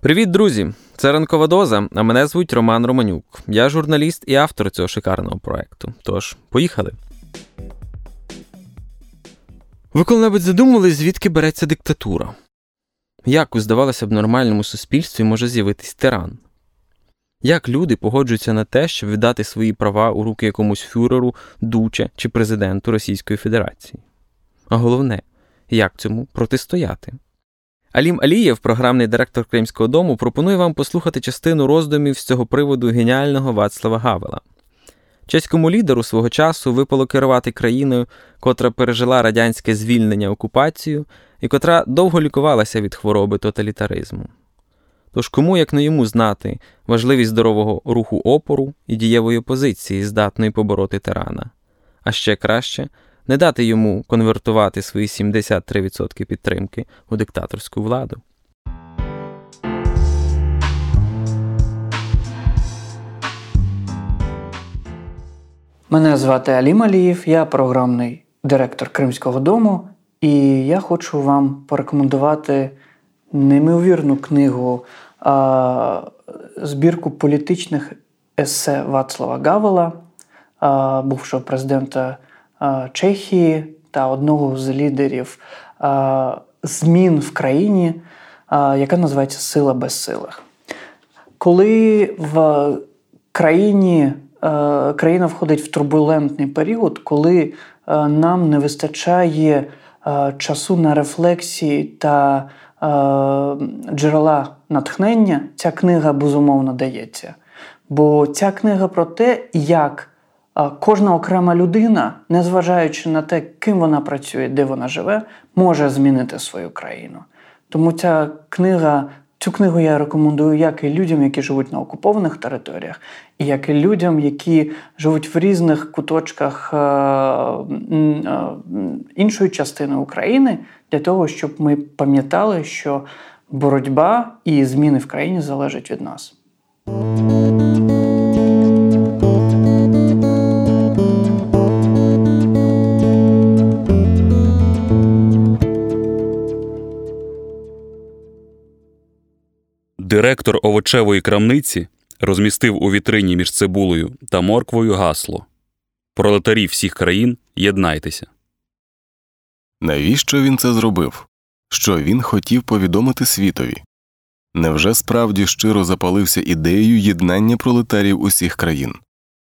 Привіт, друзі! Це ранкова доза, а мене звуть Роман Романюк. Я журналіст і автор цього шикарного проекту. Тож, поїхали. Ви коли-небудь задумувались, звідки береться диктатура? Як у здавалося б нормальному суспільстві може з'явитись тиран? Як люди погоджуються на те, щоб віддати свої права у руки якомусь фюреру, дуче чи президенту Російської Федерації? А головне, як цьому протистояти? Алім Алієв, програмний директор Кримського дому, пропонує вам послухати частину роздумів з цього приводу геніального Вацлава Гавела. Чеському лідеру свого часу випало керувати країною, котра пережила радянське звільнення окупацію і котра довго лікувалася від хвороби тоталітаризму. Тож кому, як не йому, знати важливість здорового руху опору і дієвої позиції, здатної побороти тирана, а ще краще не дати йому конвертувати свої 73% підтримки у диктаторську владу. Мене звати Алім Алієв, я програмний директор Кримського дому, і я хочу вам порекомендувати неймовірну книгу, а, збірку політичних есе Вацлава Гавела, а, бувшого президента а, Чехії та одного з лідерів а, змін в країні, а, яка називається Сила безсилих. Коли в країні Е, країна входить в турбулентний період, коли нам не вистачає часу на рефлексії та джерела натхнення, ця книга безумовно дається. Бо ця книга про те, як кожна окрема людина, незважаючи на те, ким вона працює, де вона живе, може змінити свою країну. Тому ця книга Цю книгу я рекомендую як і людям, які живуть на окупованих територіях, і як і людям, які живуть в різних куточках е, е, іншої частини України, для того, щоб ми пам'ятали, що боротьба і зміни в країні залежать від нас. Директор овочевої крамниці розмістив у вітрині між цибулею та морквою гасло Пролетарі всіх країн єднайтеся. Навіщо він це зробив? Що він хотів повідомити світові? Невже справді щиро запалився ідеєю єднання пролетарів усіх країн?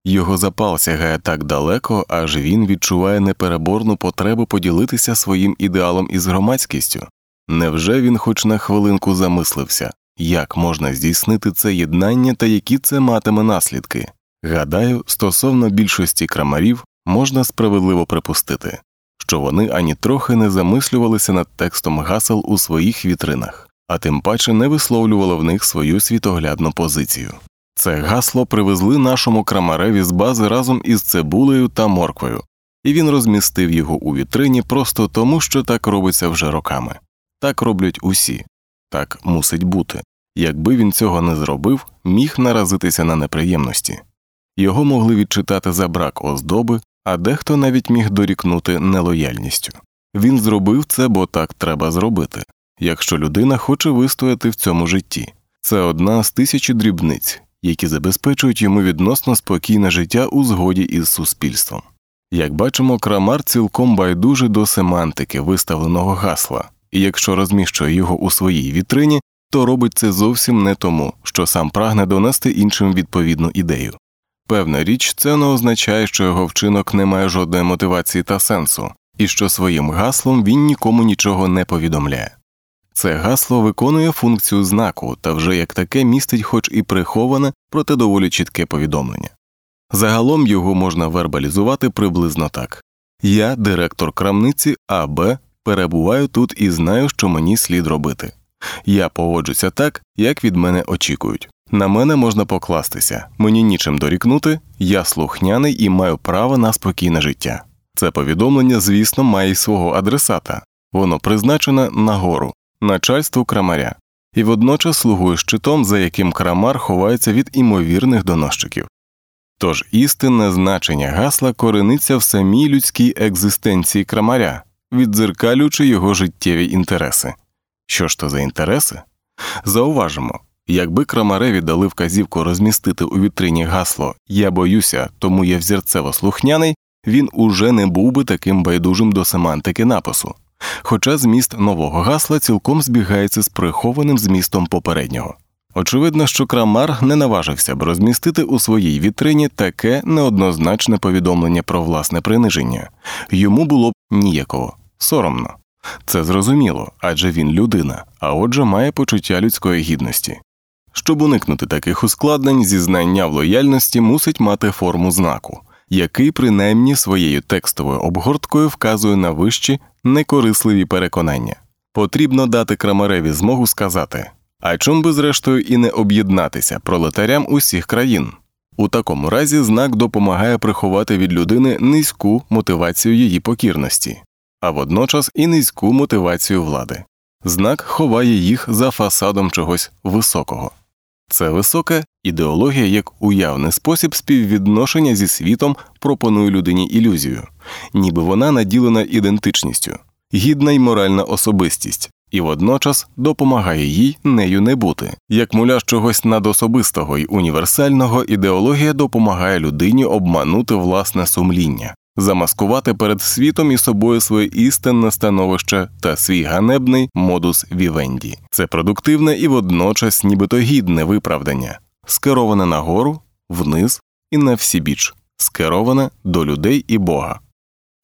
Його запал сягає так далеко, аж він відчуває непереборну потребу поділитися своїм ідеалом із громадськістю. Невже він хоч на хвилинку замислився? Як можна здійснити це єднання та які це матиме наслідки? Гадаю, стосовно більшості крамарів можна справедливо припустити, що вони ані трохи не замислювалися над текстом гасел у своїх вітринах, а тим паче не висловлювали в них свою світоглядну позицію. Це гасло привезли нашому крамареві з бази разом із цибулею та морквою, і він розмістив його у вітрині просто тому, що так робиться вже роками. Так роблять усі, так мусить бути. Якби він цього не зробив, міг наразитися на неприємності. Його могли відчитати за брак оздоби, а дехто навіть міг дорікнути нелояльністю. Він зробив це, бо так треба зробити, якщо людина хоче вистояти в цьому житті. Це одна з тисячі дрібниць, які забезпечують йому відносно спокійне життя у згоді із суспільством. Як бачимо, крамар цілком байдужий до семантики виставленого гасла, і якщо розміщує його у своїй вітрині, то робить це зовсім не тому, що сам прагне донести іншим відповідну ідею. Певна річ, це не означає, що його вчинок не має жодної мотивації та сенсу, і що своїм гаслом він нікому нічого не повідомляє. Це гасло виконує функцію знаку та вже як таке містить, хоч і приховане, проте доволі чітке повідомлення. Загалом його можна вербалізувати приблизно так Я, директор крамниці АБ, перебуваю тут і знаю, що мені слід робити. Я поводжуся так, як від мене очікують. На мене можна покластися, мені нічим дорікнути, я слухняний і маю право на спокійне життя. Це повідомлення, звісно, має й свого адресата, воно призначене нагору, начальству крамаря, і водночас слугує щитом, за яким крамар ховається від імовірних доносчиків. Тож істинне значення гасла корениться в самій людській екзистенції крамаря, віддзеркалюючи його життєві інтереси. Що ж то за інтереси? Зауважимо, якби крамареві дали вказівку розмістити у вітрині гасло Я боюся, тому я взірцево слухняний, він уже не був би таким байдужим до семантики напису, хоча зміст нового гасла цілком збігається з прихованим змістом попереднього. Очевидно, що крамар не наважився б розмістити у своїй вітрині таке неоднозначне повідомлення про власне приниження йому було б ніяково, соромно. Це зрозуміло, адже він людина, а отже має почуття людської гідності. Щоб уникнути таких ускладнень, зізнання в лояльності мусить мати форму знаку, який принаймні своєю текстовою обгорткою вказує на вищі некорисливі переконання. Потрібно дати крамареві змогу сказати а чом би, зрештою, і не об'єднатися пролетарям усіх країн. У такому разі знак допомагає приховати від людини низьку мотивацію її покірності, а водночас і низьку мотивацію влади. Знак ховає їх за фасадом чогось високого. Це висока ідеологія як уявний спосіб співвідношення зі світом пропонує людині ілюзію, ніби вона наділена ідентичністю, гідна й моральна особистість, і водночас допомагає їй нею не бути. Як муляж чогось надособистого й універсального, ідеологія допомагає людині обманути власне сумління, замаскувати перед світом і собою своє істинне становище та свій ганебний модус вівенді. Це продуктивне і водночас нібито гідне виправдання, скероване нагору, вниз і на всібіч, скероване до людей і Бога.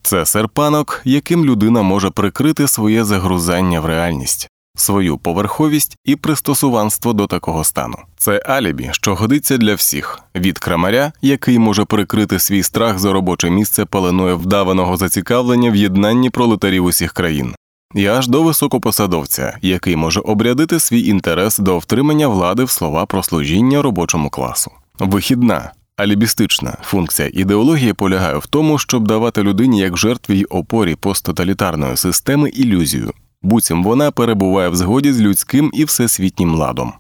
Це серпанок, яким людина може прикрити своє загрузання в реальність, свою поверховість і пристосуванство до такого стану. Це алібі, що годиться для всіх. Від крамаря, який може прикрити свій страх за робоче місце паленою вдаваного зацікавлення в єднанні пролетарів усіх країн, і аж до високопосадовця, який може обрядити свій інтерес до втримання влади в слова про служіння робочому класу. Вихідна. Алібістична. Функція ідеології полягає в тому, щоб давати людині як жертві й опорі посттоталітарної системи ілюзію, буцім вона перебуває в згоді з людським і всесвітнім ладом.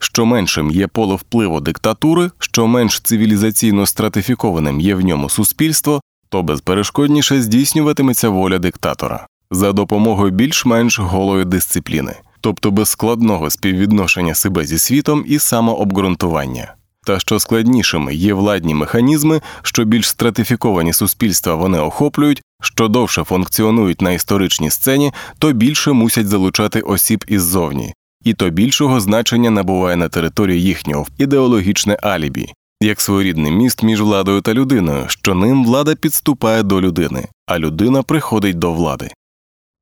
Що меншим є поле впливу диктатури, що менш цивілізаційно стратифікованим є в ньому суспільство, то безперешкодніше здійснюватиметься воля диктатора за допомогою більш-менш голої дисципліни, тобто без складного співвідношення себе зі світом і самообґрунтування. Та що складнішими є владні механізми, що більш стратифіковані суспільства вони охоплюють, що довше функціонують на історичній сцені, то більше мусять залучати осіб іззовні, і то більшого значення набуває на території їхнього ідеологічне алібі, як своєрідний міст між владою та людиною, що ним влада підступає до людини, а людина приходить до влади.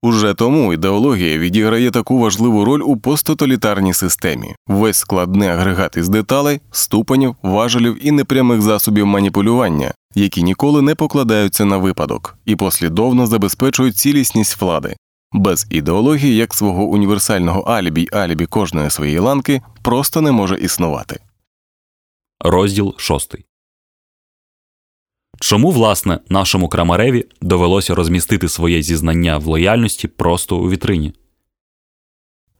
Уже тому ідеологія відіграє таку важливу роль у посттоталітарній системі, весь складний агрегат із деталей, ступенів, важелів і непрямих засобів маніпулювання, які ніколи не покладаються на випадок і послідовно забезпечують цілісність влади. Без ідеології як свого універсального алібі алібі кожної своєї ланки просто не може існувати. Розділ шостий. Чому, власне, нашому крамареві довелося розмістити своє зізнання в лояльності просто у вітрині?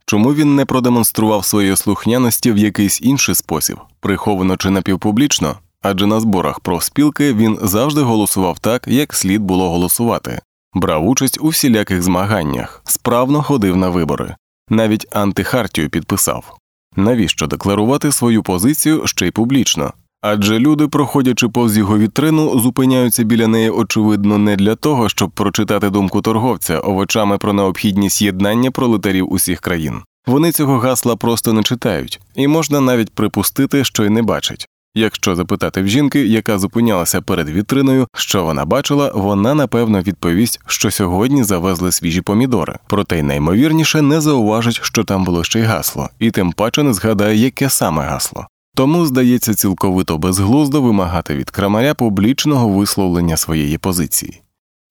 Чому він не продемонстрував своєї слухняності в якийсь інший спосіб, приховано чи напівпублічно? Адже на зборах профспілки він завжди голосував так, як слід було голосувати, брав участь у всіляких змаганнях, справно ходив на вибори, навіть антихартію підписав. Навіщо декларувати свою позицію ще й публічно? Адже люди, проходячи повз його вітрину, зупиняються біля неї, очевидно, не для того, щоб прочитати думку торговця овочами про необхідність єднання пролетарів усіх країн. Вони цього гасла просто не читають, і можна навіть припустити, що й не бачать. Якщо запитати в жінки, яка зупинялася перед вітриною, що вона бачила, вона напевно відповість, що сьогодні завезли свіжі помідори, проте й наймовірніше не зауважить, що там було ще й гасло, і тим паче не згадає, яке саме гасло. Тому здається цілковито безглуздо вимагати від крамаря публічного висловлення своєї позиції.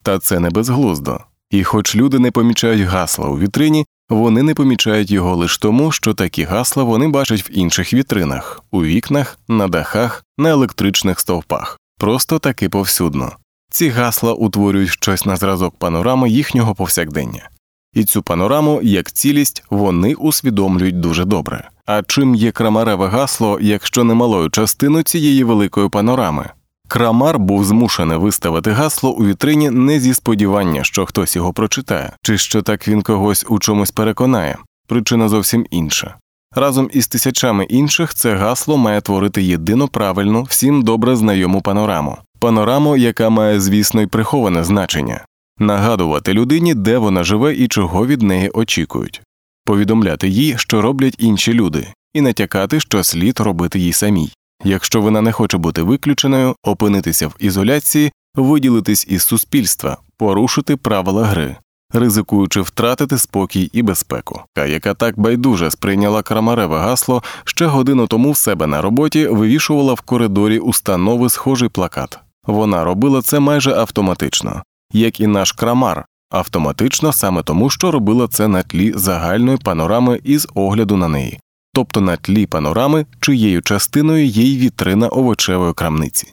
Та це не безглуздо. І хоч люди не помічають гасла у вітрині, вони не помічають його лише тому, що такі гасла вони бачать в інших вітринах, у вікнах, на дахах, на електричних стовпах. Просто таки повсюдно. Ці гасла утворюють щось на зразок панорами їхнього повсякдення. І цю панораму, як цілість, вони усвідомлюють дуже добре. А чим є крамареве гасло, якщо немалою частину цієї великої панорами? Крамар був змушений виставити гасло у вітрині не зі сподівання, що хтось його прочитає, чи що так він когось у чомусь переконає. Причина зовсім інша. Разом із тисячами інших це гасло має творити єдину правильну, всім добре знайому панораму. Панораму, яка має, звісно, й приховане значення, нагадувати людині, де вона живе і чого від неї очікують, повідомляти їй, що роблять інші люди, і натякати, що слід робити їй самій. Якщо вона не хоче бути виключеною, опинитися в ізоляції, виділитись із суспільства, порушити правила гри, ризикуючи втратити спокій і безпеку, яка так байдуже сприйняла крамареве гасло, ще годину тому в себе на роботі вивішувала в коридорі установи схожий плакат. Вона робила це майже автоматично, як і наш крамар, автоматично саме тому, що робила це на тлі загальної панорами із огляду на неї, тобто на тлі панорами, чиєю частиною є й вітрина овочевої крамниці.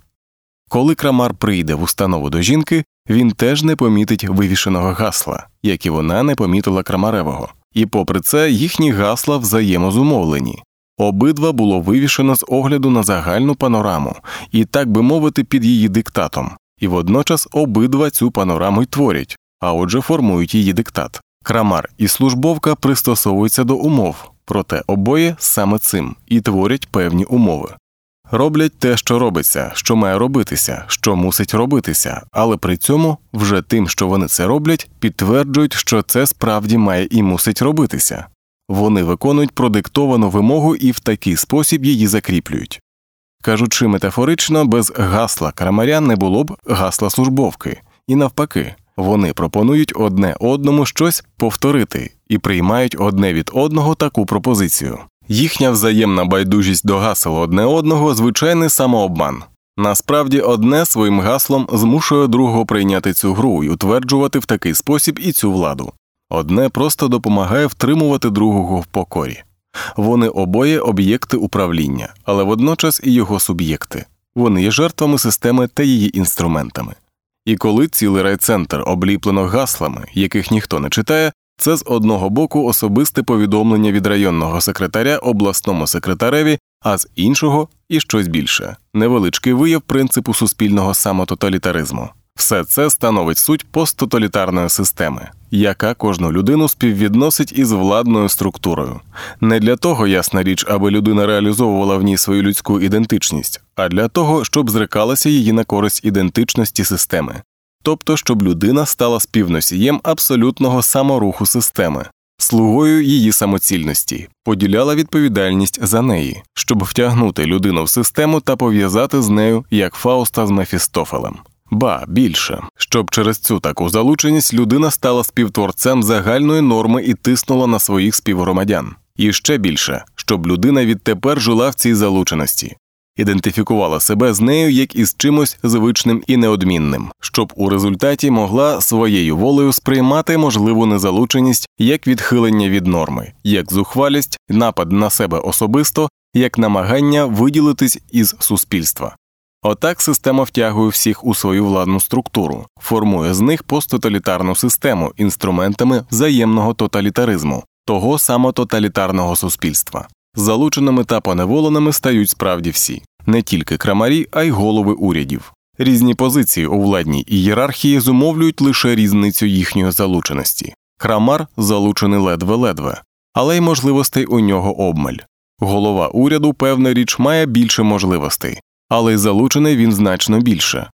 Коли крамар прийде в установу до жінки, він теж не помітить вивішеного гасла, як і вона не помітила крамаревого, і попри це їхні гасла взаємозумовлені. Обидва було вивішено з огляду на загальну панораму, і так би мовити, під її диктатом, і водночас обидва цю панораму й творять, а отже формують її диктат. Крамар і службовка пристосовуються до умов, проте обоє саме цим і творять певні умови. Роблять те, що робиться, що має робитися, що мусить робитися, але при цьому вже тим, що вони це роблять, підтверджують, що це справді має і мусить робитися. Вони виконують продиктовану вимогу і в такий спосіб її закріплюють. Кажучи метафорично, без гасла крамаря не було б гасла службовки, і навпаки, вони пропонують одне одному щось повторити і приймають одне від одного таку пропозицію. Їхня взаємна байдужість до гасел одне одного звичайний самообман. Насправді, одне своїм гаслом змушує другого прийняти цю гру і утверджувати в такий спосіб і цю владу. Одне просто допомагає втримувати другого в покорі. Вони обоє об'єкти управління, але водночас і його суб'єкти. Вони є жертвами системи та її інструментами. І коли цілий райцентр обліплено гаслами, яких ніхто не читає, це з одного боку особисте повідомлення від районного секретаря обласному секретареві, а з іншого і щось більше невеличкий вияв принципу суспільного самототалітаризму. Все це становить суть посттоталітарної системи, яка кожну людину співвідносить із владною структурою. Не для того, ясна річ, аби людина реалізовувала в ній свою людську ідентичність, а для того, щоб зрикалася її на користь ідентичності системи, тобто щоб людина стала співносієм абсолютного саморуху системи, слугою її самоцільності, поділяла відповідальність за неї, щоб втягнути людину в систему та пов'язати з нею як Фауста з Мефістофелем. Ба більше, щоб через цю таку залученість людина стала співтворцем загальної норми і тиснула на своїх співгромадян, і ще більше, щоб людина відтепер жила в цій залученості, ідентифікувала себе з нею як із чимось звичним і неодмінним, щоб у результаті могла своєю волею сприймати можливу незалученість як відхилення від норми, як зухвалість, напад на себе особисто, як намагання виділитись із суспільства. Отак система втягує всіх у свою владну структуру, формує з них посттоталітарну систему інструментами взаємного тоталітаризму, того самототалітарного суспільства. Залученими та поневоленими стають справді всі, не тільки крамарі, а й голови урядів. Різні позиції у владній ієрархії зумовлюють лише різницю їхньої залученості. Крамар залучений ледве-ледве, але й можливостей у нього обмаль. Голова уряду, певна річ, має більше можливостей, але й залучений він значно більше.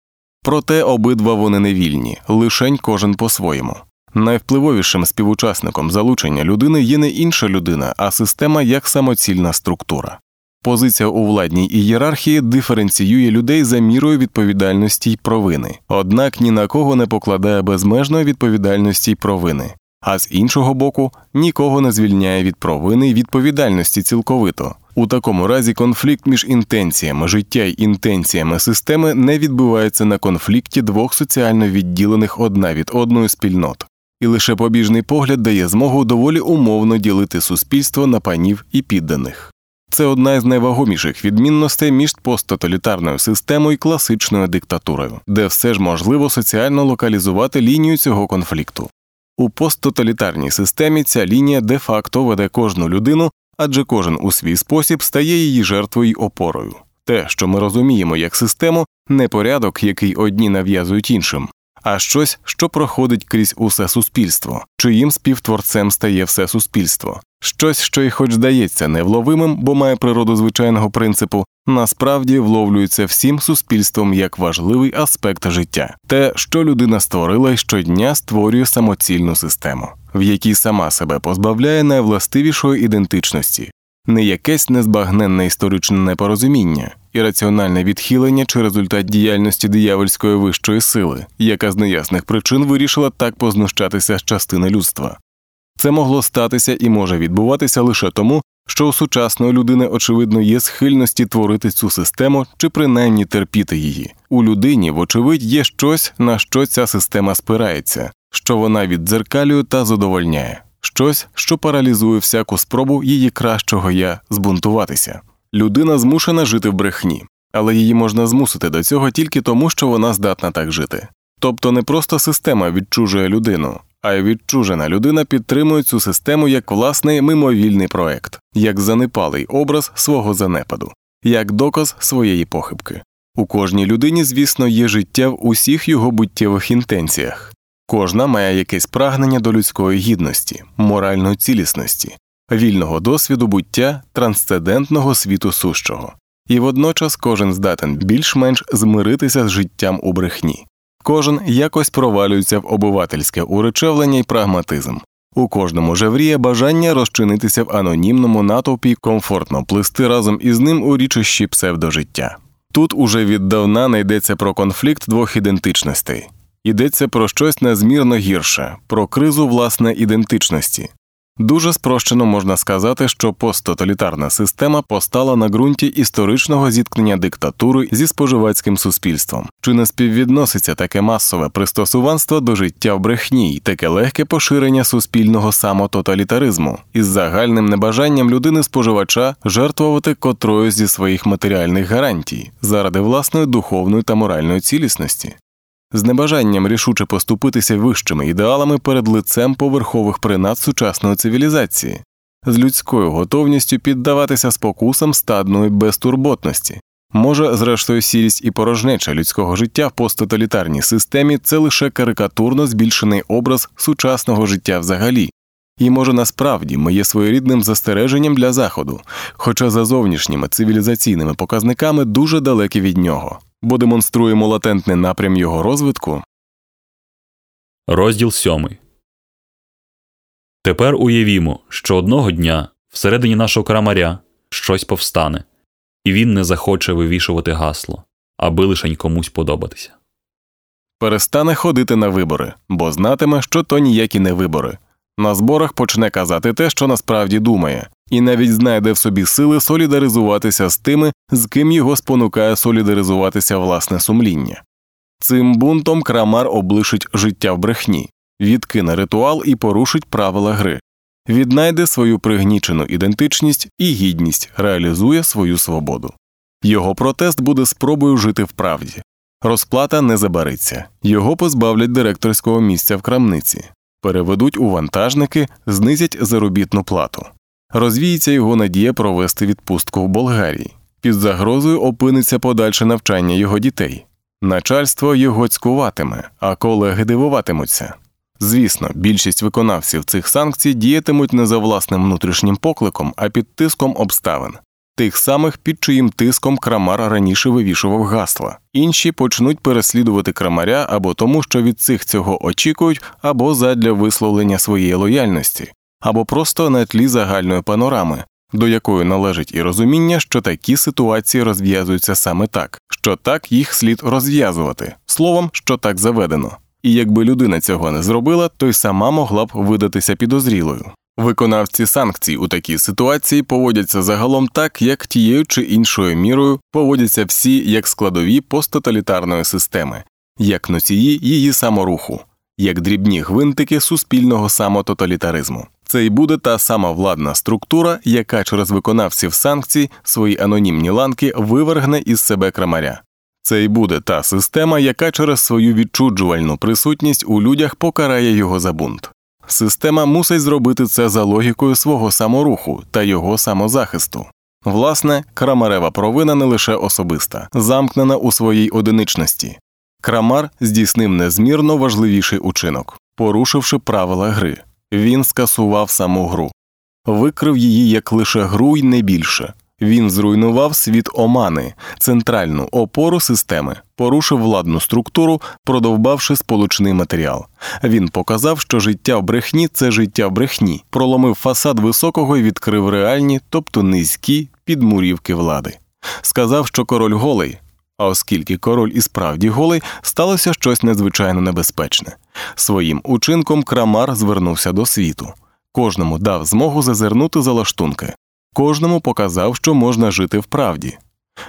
Проте обидва вони не вільні, лишень кожен по-своєму. Найвпливовішим співучасником залучення людини є не інша людина, а система як самоцільна структура. Позиція у владній ієрархії диференціює людей за мірою відповідальності й провини, однак ні на кого не покладає безмежної відповідальності й провини, а з іншого боку нікого не звільняє від провини й відповідальності цілковито, У такому разі конфлікт між інтенціями життя й інтенціями системи не відбувається на конфлікті двох соціально відділених одна від одної спільнот, і лише побіжний погляд дає змогу доволі умовно ділити суспільство на панів і підданих. Це одна із найвагоміших відмінностей між посттоталітарною системою і класичною диктатурою, де все ж можливо соціально локалізувати лінію цього конфлікту. У посттоталітарній системі ця лінія де факто веде кожну людину, адже кожен у свій спосіб стає її жертвою й опорою. Те, що ми розуміємо як систему, не порядок, який одні нав'язують іншим, а щось, що проходить крізь усе суспільство, чиїм співтворцем стає все суспільство, щось, що й хоч здається невловимим, бо має природу звичайного принципу, насправді вловлюється всім суспільством як важливий аспект життя, те, що людина створила і щодня створює самоцільну систему, в якій сама себе позбавляє найвластивішої ідентичності, не якесь незбагненне історичне непорозуміння, і раціональне відхилення чи результат діяльності диявольської вищої сили, яка з неясних причин вирішила так познущатися з частини людства. Це могло статися і може відбуватися лише тому, що у сучасної людини, очевидно, є схильності творити цю систему чи принаймні терпіти її. У людині, вочевидь, є щось, на що ця система спирається, що вона віддзеркалює та задовольняє, щось, що паралізує всяку спробу її кращого я збунтуватися. Людина змушена жити в брехні, але її можна змусити до цього тільки тому, що вона здатна так жити. Тобто не просто система відчужує людину, а й відчужена людина підтримує цю систему як власний мимовільний проект, як занепалий образ свого занепаду, як доказ своєї похибки. У кожній людині, звісно, є життя в усіх його буттєвих інтенціях, кожна має якесь прагнення до людської гідності, моральної цілісності, вільного досвіду буття трансцендентного світу сущого, і водночас кожен здатен більш-менш змиритися з життям у брехні. Кожен якось провалюється в обивательське уречевлення й прагматизм. У кожному жевріє бажання розчинитися в анонімному натовпі, комфортно плисти разом із ним у річищі псевдожиття. Тут уже віддавна не йдеться про конфлікт двох ідентичностей, йдеться про щось незмірно гірше, про кризу власне ідентичності, Дуже спрощено можна сказати, що посттоталітарна система постала на ґрунті історичного зіткнення диктатури зі споживацьким суспільством, чи не співвідноситься таке масове пристосуванство до життя в брехні й таке легке поширення суспільного самототалітаризму? Із загальним небажанням людини споживача жертвувати котрою зі своїх матеріальних гарантій заради власної духовної та моральної цілісності з небажанням рішуче поступитися вищими ідеалами перед лицем поверхових принад сучасної цивілізації, з людською готовністю піддаватися спокусам стадної безтурботності. Може, зрештою, сірість і порожнеча людського життя в посттоталітарній системі це лише карикатурно збільшений образ сучасного життя взагалі, і може насправді ми є своєрідним застереженням для заходу, хоча за зовнішніми цивілізаційними показниками дуже далекі від нього бо демонструємо латентний напрям його розвитку. Розділ сьомий. Тепер уявімо, що одного дня всередині нашого крамаря щось повстане, і він не захоче вивішувати гасло, аби лишень комусь подобатися. Перестане ходити на вибори, бо знатиме, що то ніякі не вибори. На зборах почне казати те, що насправді думає, і навіть знайде в собі сили солідаризуватися з тими, з ким його спонукає солідаризуватися власне сумління. Цим бунтом крамар облишить життя в брехні, відкине ритуал і порушить правила гри, віднайде свою пригнічену ідентичність і гідність, реалізує свою свободу. Його протест буде спробою жити в правді. Розплата не забариться, його позбавлять директорського місця в крамниці, переведуть у вантажники, знизять заробітну плату. Розвіється його надія провести відпустку в Болгарії. Під загрозою опиниться подальше навчання його дітей. Начальство його цькуватиме, а колеги дивуватимуться. Звісно, більшість виконавців цих санкцій діятимуть не за власним внутрішнім покликом, а під тиском обставин, тих самих, під чиїм тиском крамар раніше вивішував гасла. Інші почнуть переслідувати крамаря або тому, що від цих цього очікують, або задля висловлення своєї лояльності, або просто на тлі загальної панорами, до якої належить і розуміння, що такі ситуації розв'язуються саме так, що так їх слід розв'язувати, словом, що так заведено. І якби людина цього не зробила, то й сама могла б видатися підозрілою. Виконавці санкцій у такій ситуації поводяться загалом так, як тією чи іншою мірою поводяться всі як складові посттоталітарної системи, як носії її саморуху, як дрібні гвинтики суспільного самототалітаризму. Це й буде та сама владна структура, яка через виконавців санкцій свої анонімні ланки вивергне із себе крамаря. Це й буде та система, яка через свою відчуджувальну присутність у людях покарає його за бунт. Система мусить зробити це за логікою свого саморуху та його самозахисту. Власне, крамарева провина не лише особиста, замкнена у своїй одиничності. Крамар здійснив незмірно важливіший учинок, порушивши правила гри. Він скасував саму гру, викрив її як лише гру й не більше. Він зруйнував світ омани, центральну опору системи, порушив владну структуру, продовбавши сполучний матеріал. Він показав, що життя в брехні це життя в брехні, проломив фасад високого і відкрив реальні, тобто низькі підмурівки влади. Сказав, що король голий. А оскільки король і справді голий, сталося щось надзвичайно небезпечне. Своїм учинком крамар звернувся до світу. Кожному дав змогу зазирнути за лаштунки, кожному показав, що можна жити в правді.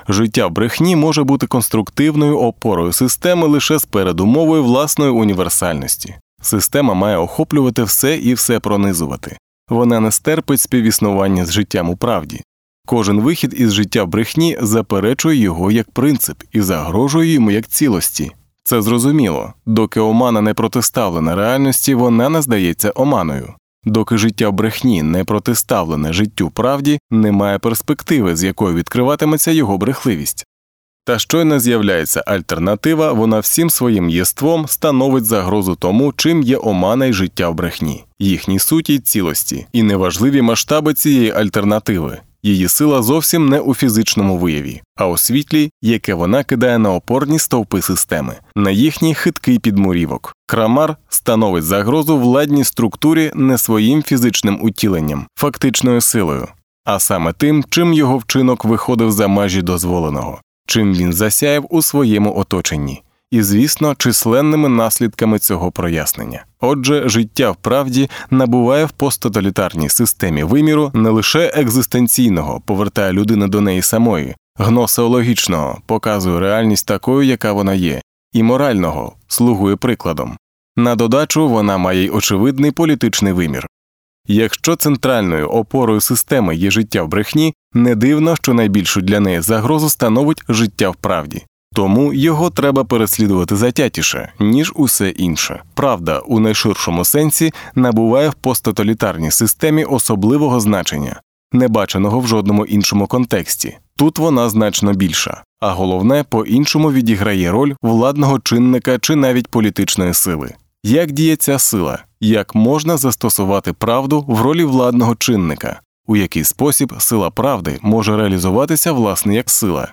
Життя в брехні може бути конструктивною опорою системи лише з передумовою власної універсальності. Система має охоплювати все і все пронизувати. Вона не стерпить співіснування з життям у правді. Кожен вихід із життя брехні заперечує його як принцип і загрожує йому як цілості. Це зрозуміло, доки омана не протиставлена реальності, вона не здається оманою. Доки життя брехні не протиставлене життю правді, немає перспективи, з якою відкриватиметься його брехливість. Та щойно з'являється альтернатива, вона всім своїм єством становить загрозу тому, чим є омана й життя в брехні, їхній суті й цілості, і неважливі масштаби цієї альтернативи. Її сила зовсім не у фізичному вияві, а у світлі, яке вона кидає на опорні стовпи системи, на їхній хиткий підмурівок. Крамар становить загрозу владній структурі не своїм фізичним утіленням, фактичною силою, а саме тим, чим його вчинок виходив за межі дозволеного, чим він засяяв у своєму оточенні і, звісно, численними наслідками цього прояснення. Отже, життя в правді набуває в посттоталітарній системі виміру не лише екзистенційного, повертає людину до неї самої, гносеологічного, показує реальність такою, яка вона є, і морального слугує прикладом. На додачу вона має й очевидний політичний вимір. Якщо центральною опорою системи є життя в брехні, не дивно, що найбільшу для неї загрозу становить життя в правді. Тому його треба переслідувати затятіше, ніж усе інше. Правда, у найширшому сенсі набуває в посттоталітарній системі особливого значення, не баченого в жодному іншому контексті. Тут вона значно більша, а головне, по іншому відіграє роль владного чинника чи навіть політичної сили. Як діє ця сила, як можна застосувати правду в ролі владного чинника, у який спосіб сила правди може реалізуватися власне як сила,